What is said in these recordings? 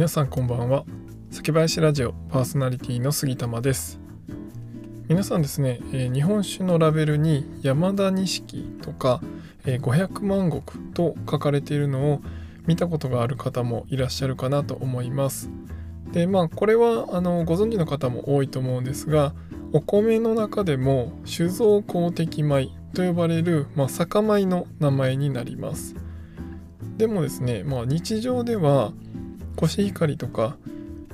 皆さんこんばんは。酒林ラジオパーソナリティの杉玉です。皆さんですね、えー、日本酒のラベルに山田錦とか、えー、500万石と書かれているのを見たことがある方もいらっしゃるかなと思います。でまあこれはあのご存知の方も多いと思うんですがお米の中でも酒造公的米と呼ばれる、まあ、酒米の名前になります。でもですね、まあ、日常ではコシヒカリとか、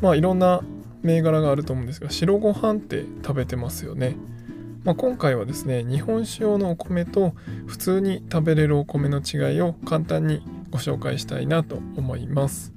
まあ、いろんな銘柄があると思うんですが白ご飯って食べてますよね、まあ、今回はですね日本酒用のお米と普通に食べれるお米の違いを簡単にご紹介したいなと思います。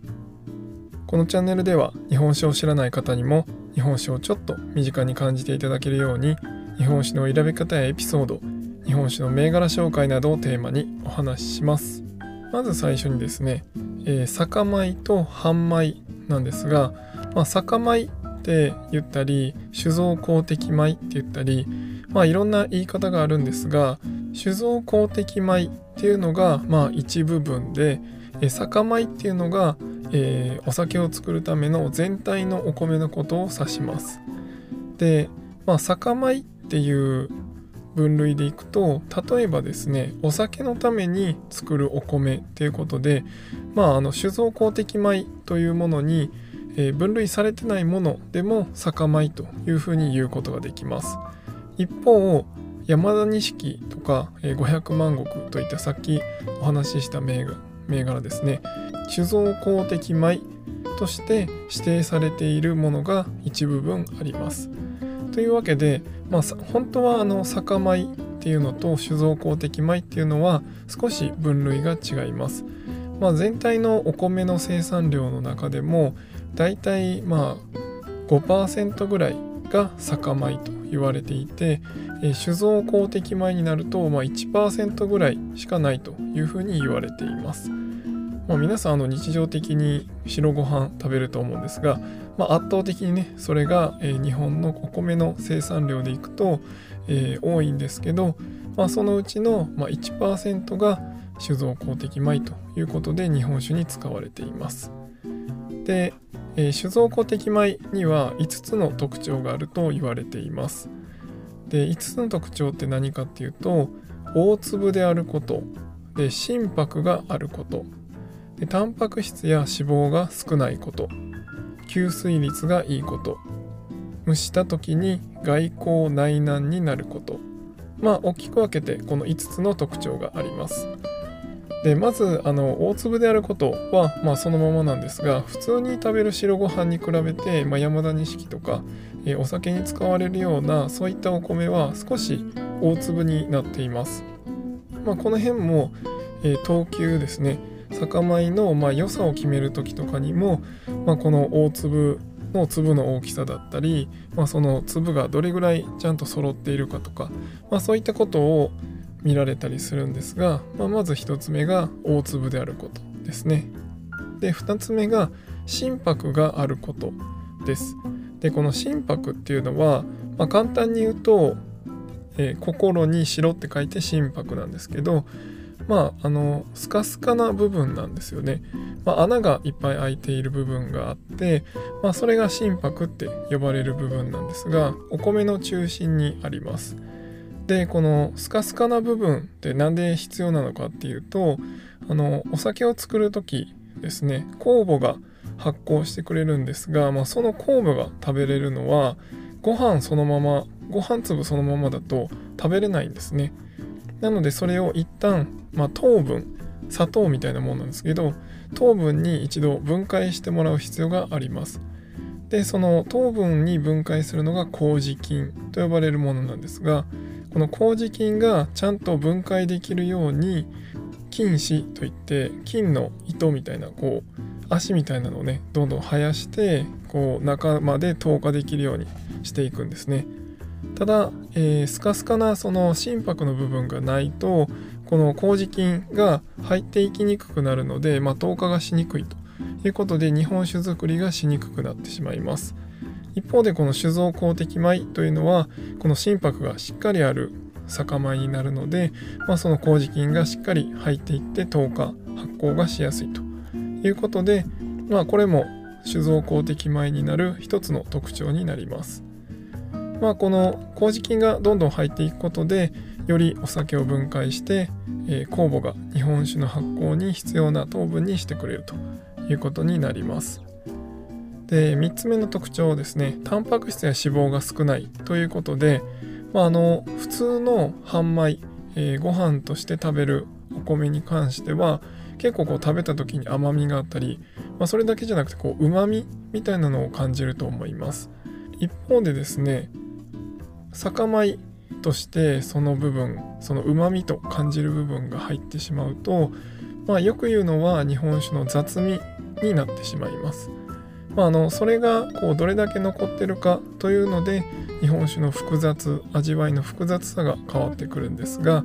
このチャンネルでは日本酒を知らない方にも日本酒をちょっと身近に感じていただけるように日本酒の選び方やエピソード日本酒の銘柄紹介などをテーマにお話しします。まず最初にですね、えー、酒米と半米なんですが、まあ、酒米って言ったり酒造公的米って言ったり、まあ、いろんな言い方があるんですが酒造公的米っていうのがまあ一部分で、えー、酒米っていうのが、えー、お酒を作るための全体のお米のことを指します。で、まあ、酒米っていう分類でいくと例えばですねお酒のために作るお米っていうことでまああの酒造公的米というものに、分類されてないものでも酒米というふうに言うことができます。一方山田錦とか、えー、500万石といったさっきお話しした銘柄ですね。酒造公的米として指定されているものが一部分あります。というわけでまあ、本当はあの酒米っていうのと酒造公的米っていうのは少し分類が違います。まあ、全体のお米の生産量の中でもだいたいまあ5%ぐらいが酒米と言われていて、え酒造公的米になるとまあ1%ぐらいしかないというふうに言われています。まあ、皆さんあの日常的に白ご飯食べると思うんですがまあ、圧倒的にねそれが、日本のお米の生産量でいくと、えー、多いんですけど、まあ、そのうちの、まあ、1%が酒造公的米ということで日本酒に使われています。で、えー、酒造公的米には5つの特徴があると言われています。で5つの特徴って何かっていうと大粒であることで心拍があることでタンパク質や脂肪が少ないこと。吸水率がいいこと。蒸した時に外交内難になること。まあ大きく分けてこの5つの特徴があります。でまずあの大粒であることは、まあ、そのままなんですが普通に食べる白ご飯に比べて、まあ、山田錦とか、え、お酒に使われるようなそういったお米は少し大粒になっています、まあ、この辺も、え、等級ですね。酒米のまあ良さを決める時とかにも、まあ、この大粒の粒の大きさだったり、まあ、その粒がどれぐらいちゃんと揃っているかとか、まあ、そういったことを見られたりするんですが、まあ、まず1つ目が大粒であることですね。で2つ目が心拍があることです。でこの心拍っていうのは、まあ、簡単に言うと、えー、心に白って書いて心拍なんですけどまああのスカスカな部分なんですよね、まあ、穴がいっぱい開いている部分があって、まあ、それが心拍って呼ばれる部分なんですがお米の中心にあります。でこのスカスカな部分って何で必要なのかっていうとあのお酒を作る時ですね酵母が発酵してくれるんですが、まあ、その酵母が食べれるのはご飯そのままご飯粒そのままだと食べれないんですね。なのでそれを一旦、まあ、糖分砂糖みたいなものなんですけど糖分に一度分解してもらう必要があります。でその糖分に分解するのが麹菌と呼ばれるものなんですがこの麹菌がちゃんと分解できるように菌糸といって菌の糸みたいなこう足みたいなのをねどんどん生やしてこう中まで透過できるようにしていくんですね。ただ、えー、スカスカなその心拍の部分がないとこの麹菌が入っていきにくくなるので、まあ、透過がしにくいと。いうことで日本酒造りがしにくくなってしまいます。一方でこの酒造公的米というのはこの心拍がしっかりある酒米になるので、まあ、その麹菌がしっかり入っていって透過発酵がしやすいと。いうことで、まあ、これも酒造公的米になる一つの特徴になります。まあこの麹菌がどんどん入っていくことでよりお酒を分解して、えー、酵母が日本酒の発酵に必要な糖分にしてくれるということになります。で3つ目の特徴ですねタンパク質や脂肪が少ないということで、まあ、あの普通の半米、えー、ご飯として食べるお米に関しては結構こう食べた時に甘みがあったり、まあ、それだけじゃなくてこう旨みみたいなのを感じると思います。一方でですね酒米としてその部分その旨みと感じる部分が入ってしまうと、まあ、よく言うのは日本酒の雑味になってしまいます。まあ、あのそれがこうどれだけ残ってるかというので日本酒の複雑味わいの複雑さが変わってくるんですが、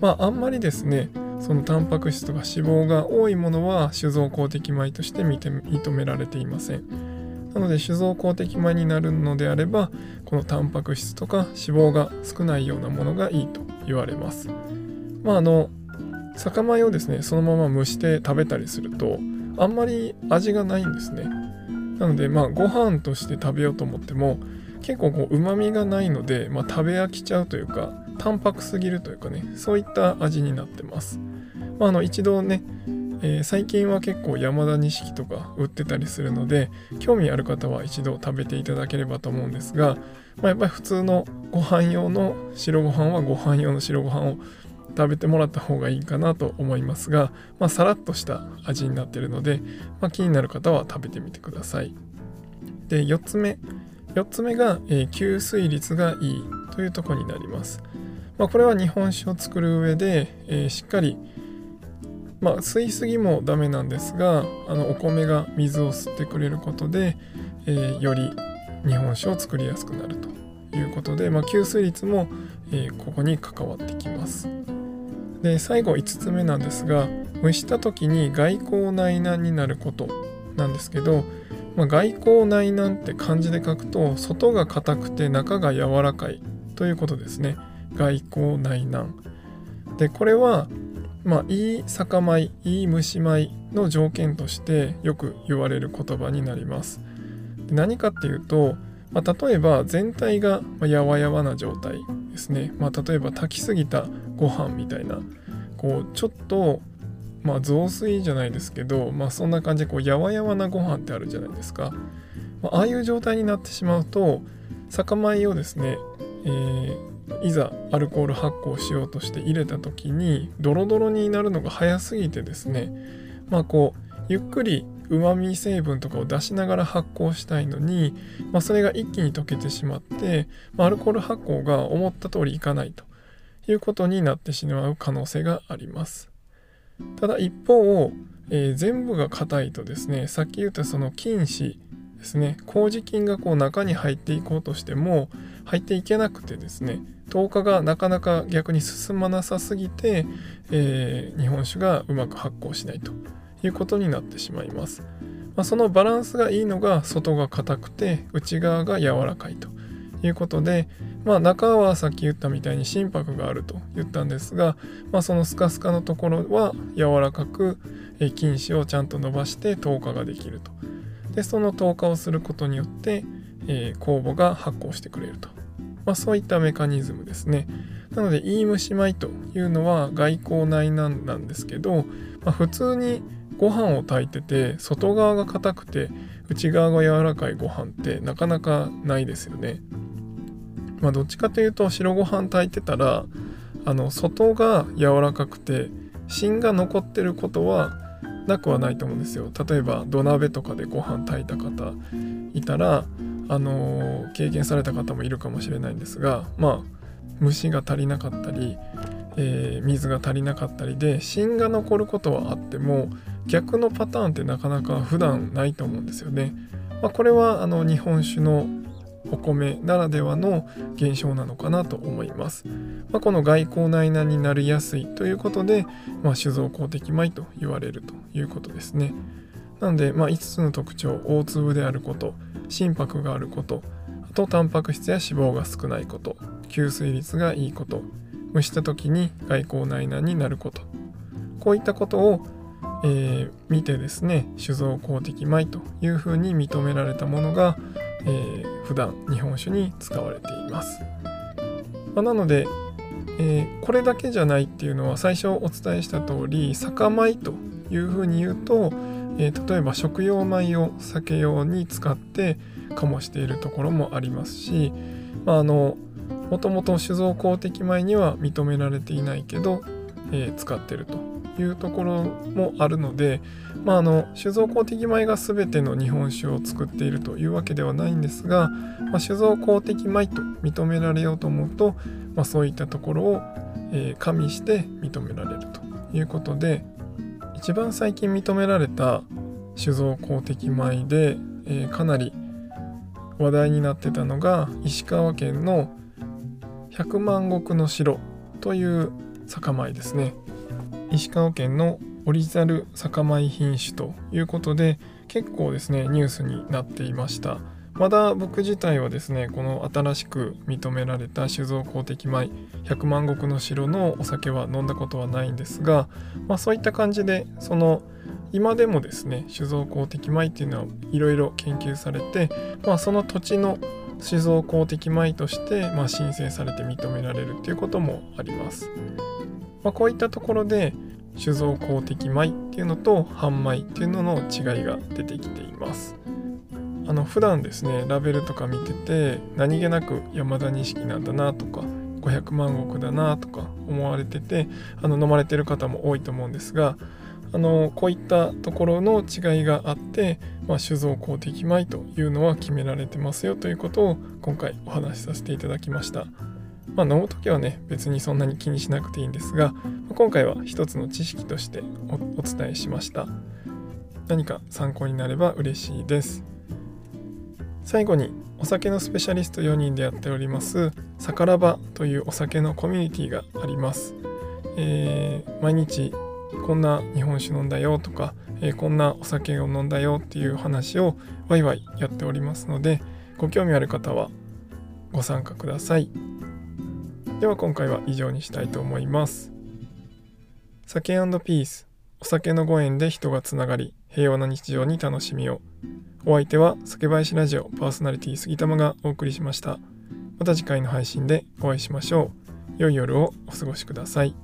まあ、あんまりですねそのタンパク質とか脂肪が多いものは酒造公的米として認められていません。なので酒造公的米になるのであればこのタンパク質とか脂肪が少ないようなものがいいと言われます。まああの酒米をですねそのまま蒸して食べたりするとあんまり味がないんですね。なのでまあご飯として食べようと思っても結構こう旨味がないので、まあ、食べ飽きちゃうというか淡白すぎるというかねそういった味になってます、まあ、あの一度ね、えー、最近は結構山田錦とか売ってたりするので興味ある方は一度食べていただければと思うんですが、まあ、やっぱり普通のご飯用の白ご飯はご飯用の白ご飯を食べてもらった方がいいかなと思いますが、まあ、さらっとした味になってるので、まあ、気になる方は食べてみてください。で4つ目4つ目が、えー、吸水率がいいというとこになります。まあ、これは日本酒を作る上で、えー、しっかりまあ吸いすぎもダメなんですがあのお米が水を吸ってくれることで、えー、より日本酒を作りやすくなるということで、まあ、吸水率も、えー、ここに関わってきます。で最後5つ目なんですが蒸した時に外交内難になることなんですけど、まあ、外交内難って漢字で書くと外が硬くて中が柔らかいということですね外交内難でこれはまあいい酒米いい蒸し米の条件としてよく言われる言葉になります。何かっていうと、まあ、例えば全体がやわやわな状態ですね、まあ、例えば炊きすぎたご飯みたいな。こうちょっとまあ雑炊じゃないですけど、まあ、そんな感じでこうやわやわなご飯ってあるじゃないですか、まあ、ああいう状態になってしまうと酒米をですね、えー、いざアルコール発酵しようとして入れた時にドロドロになるのが早すぎてですねまあこうゆっくりうまみ成分とかを出しながら発酵したいのに、まあ、それが一気に溶けてしまって、まあ、アルコール発酵が思った通りいかないということになってしまう可能性があります。ただ一方、えー、全部が硬いとですねさっき言ったその菌糸ですね麹菌がこう中に入っていこうとしても入っていけなくてですね糖化がなかなか逆に進まなさすぎて、えー、日本酒がうまく発酵しないということになってしまいます。まあ、そのバランスがいいのが外が硬くて内側が柔らかいということで、まあ、中はさっき言ったみたいに心拍があると言ったんですが、まあ、そのスカスカのところは柔らかく菌糸をちゃんと伸ばして糖化ができると。でその糖化をすることによって、えー、酵母が発酵してくれると。まあ、そういったメカニズムですね。なので、いい蒸し米というのは外交内難なんですけど、まあ、普通にご飯を炊いてて外側が硬くて内側が柔らかいご飯ってなかなかないですよね。まあどっちかというと白ご飯炊いてたらあの外が柔らかくて芯が残ってることはなくはないと思うんですよ。例えば土鍋とかでご飯炊いた方いたらあの経験された方もいるかもしれないんですがまあ蒸しが足りなかったり、えー、水が足りなかったりで芯が残ることはあっても逆のパターンってなかなか普段ないと思うんですよね。まあ、これはあの日本酒のお米ならではの現象なのかなと思います。まあ、この外交内難になりやすいということで、まあ、酒造公的米と言われるということですね。なので、まあ、5つの特徴大粒であること心拍があることあとタンパク質や脂肪が少ないこと吸水率がいいこと蒸した時に外交内難になることこういったことをえー、見てですね酒造公的米というふうに認められたものが、えー、普段日本酒に使われています、まあ、なので、えー、これだけじゃないっていうのは最初お伝えした通り酒米というふうに言うと、えー、例えば食用米を酒用に使って醸しているところもありますし、まあ、あのもともと酒造公的米には認められていないけど、えー、使ってると。いうところもあるので、まあ、あの酒造公的米が全ての日本酒を作っているというわけではないんですが、まあ、酒造公的米と認められようと思うと、まあ、そういったところを、えー、加味して認められるということで一番最近認められた酒造公的米で、えー、かなり話題になってたのが石川県の百万石の城という酒米ですね。石川県のオリジナル酒米品種ということで結構ですねニュースになっていましたまだ僕自体はですねこの新しく認められた酒造公的米百万石の城のお酒は飲んだことはないんですが、まあ、そういった感じでその今でもですね酒造公的米っていうのはいろいろ研究されて、まあ、その土地の酒造公的米として、まあ、申請されて認められるっていうこともあります。まあ、こういったところで酒造公的米っていうのと半米っていうのの違いが出てきています。あの普段ですねラベルとか見てて何気なく山田錦なんだなとか500万石だなとか思われててあの飲まれてる方も多いと思うんですがあのこういったところの違いがあって、まあ、酒造公的米というのは決められてますよということを今回お話しさせていただきました。まあ、飲む時はね別にそんなに気にしなくていいんですが今回は一つの知識としてお伝えしました。何か参考になれば嬉しいです。最後にお酒のスペシャリスト4人でやっておりますサカラバというお酒のコミュニティがあります、えー、毎日こんな日本酒飲んだよとか、えー、こんなお酒を飲んだよっていう話をワイワイやっておりますのでご興味ある方はご参加ください。では今回は以上にしたいと思います。酒ピースお酒のご縁で人がつながり平和な日常に楽しみを。お相手は酒林ラジオパーソナリティ杉玉がお送りしました。また次回の配信でお会いしましょう。良い夜をお過ごしください。